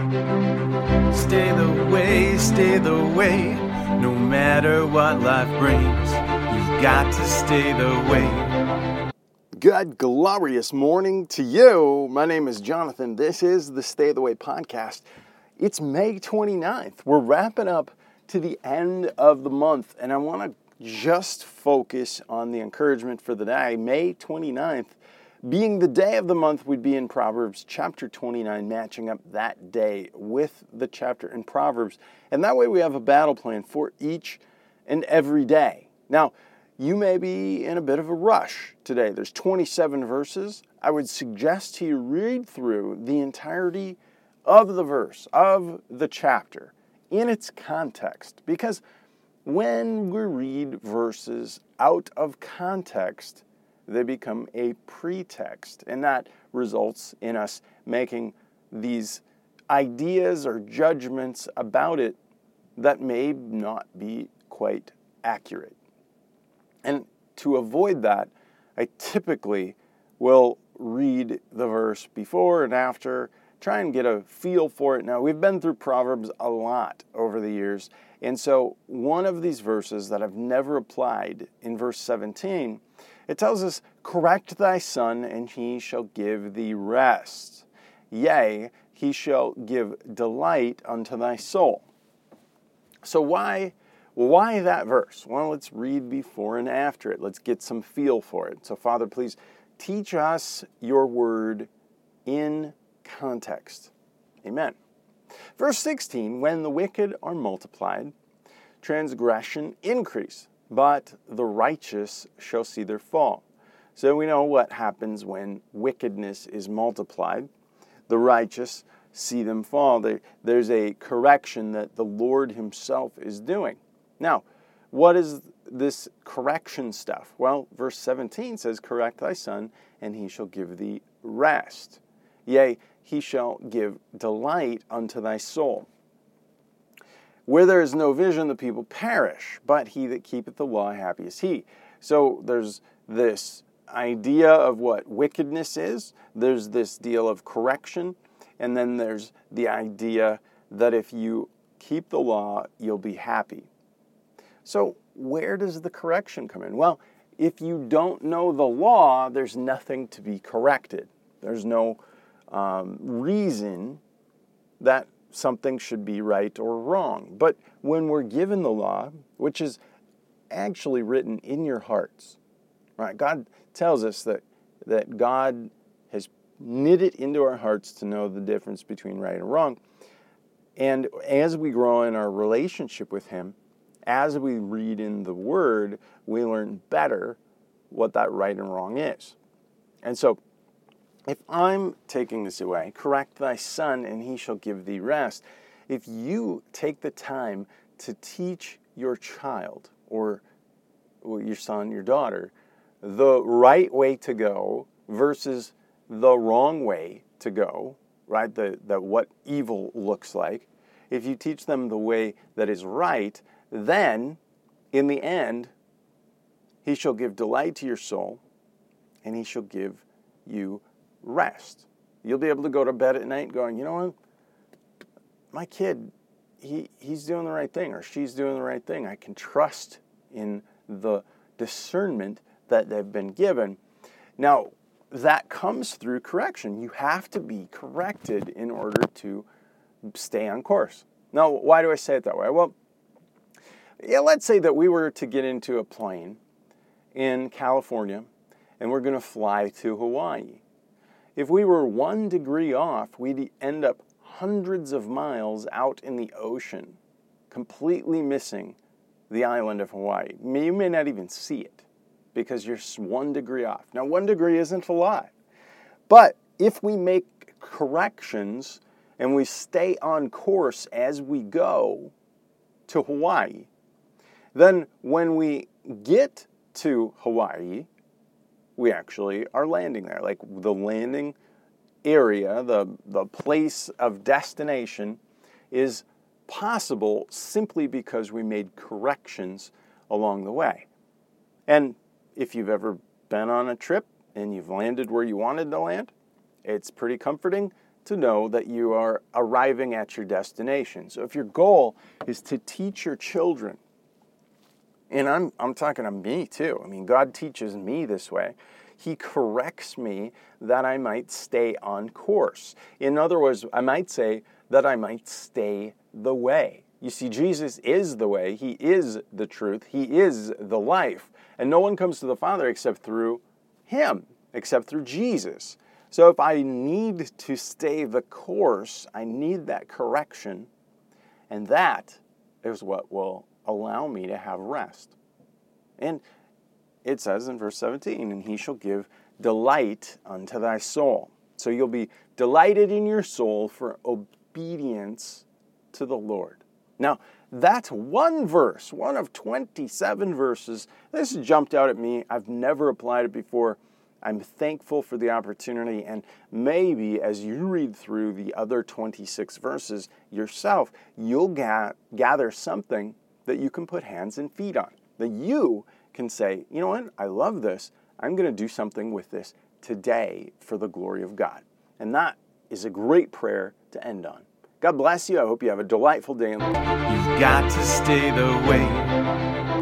Stay the way, stay the way, no matter what life brings. You've got to stay the way. Good, glorious morning to you. My name is Jonathan. This is the Stay the Way podcast. It's May 29th. We're wrapping up to the end of the month, and I want to just focus on the encouragement for the day. May 29th being the day of the month, we'd be in Proverbs chapter 29, matching up that day with the chapter in Proverbs. And that way we have a battle plan for each and every day. Now, you may be in a bit of a rush today. There's 27 verses. I would suggest to you read through the entirety of the verse, of the chapter, in its context. Because when we read verses out of context, they become a pretext. And that results in us making these ideas or judgments about it that may not be quite accurate. And to avoid that, I typically will read the verse before and after, try and get a feel for it. Now, we've been through Proverbs a lot over the years, and so one of these verses that I've never applied in verse 17 it tells us, Correct thy son, and he shall give thee rest. Yea, he shall give delight unto thy soul. So, why, why that verse? Well, let's read before and after it. Let's get some feel for it. So, Father, please teach us your word in context. Amen. Verse 16 When the wicked are multiplied, transgression increase but the righteous shall see their fall. So we know what happens when wickedness is multiplied. The righteous see them fall. There's a correction that the Lord Himself is doing. Now, what is this correction stuff? Well, verse 17 says, Correct thy son, and he shall give thee rest. Yea, he shall give delight unto thy soul. Where there is no vision, the people perish, but he that keepeth the law, happy is he. So there's this idea of what wickedness is, there's this deal of correction, and then there's the idea that if you keep the law, you'll be happy. So, where does the correction come in? Well, if you don't know the law, there's nothing to be corrected. There's no um, reason that something should be right or wrong. But when we're given the law, which is actually written in your hearts, right? God tells us that, that God has knit it into our hearts to know the difference between right and wrong. And as we grow in our relationship with Him, as we read in the Word, we learn better what that right and wrong is. And so if I'm taking this away, correct thy son, and he shall give thee rest. If you take the time to teach your child or your son, your daughter, the right way to go versus the wrong way to go, right? The, what evil looks like. If you teach them the way that is right, then in the end, he shall give delight to your soul, and he shall give you rest. You'll be able to go to bed at night going, you know what? My kid, he, he's doing the right thing or she's doing the right thing. I can trust in the discernment that they've been given. Now, that comes through correction. You have to be corrected in order to stay on course. Now, why do I say it that way? Well, yeah, let's say that we were to get into a plane in California and we're going to fly to Hawaii. If we were one degree off, we'd end up hundreds of miles out in the ocean, completely missing the island of Hawaii. You may not even see it because you're one degree off. Now, one degree isn't a lot. But if we make corrections and we stay on course as we go to Hawaii, then when we get to Hawaii, we actually are landing there. Like the landing area, the, the place of destination, is possible simply because we made corrections along the way. And if you've ever been on a trip and you've landed where you wanted to land, it's pretty comforting to know that you are arriving at your destination. So if your goal is to teach your children, and I'm, I'm talking to me too, I mean, God teaches me this way. He corrects me that I might stay on course. In other words, I might say that I might stay the way. You see, Jesus is the way, He is the truth, He is the life. And no one comes to the Father except through Him, except through Jesus. So if I need to stay the course, I need that correction. And that is what will allow me to have rest. And it says in verse 17, and he shall give delight unto thy soul. So you'll be delighted in your soul for obedience to the Lord. Now, that's one verse, one of 27 verses. This jumped out at me. I've never applied it before. I'm thankful for the opportunity, and maybe as you read through the other 26 verses yourself, you'll ga- gather something that you can put hands and feet on, that you can say, you know what, I love this. I'm going to do something with this today for the glory of God. And that is a great prayer to end on. God bless you. I hope you have a delightful day. You've got to stay the way.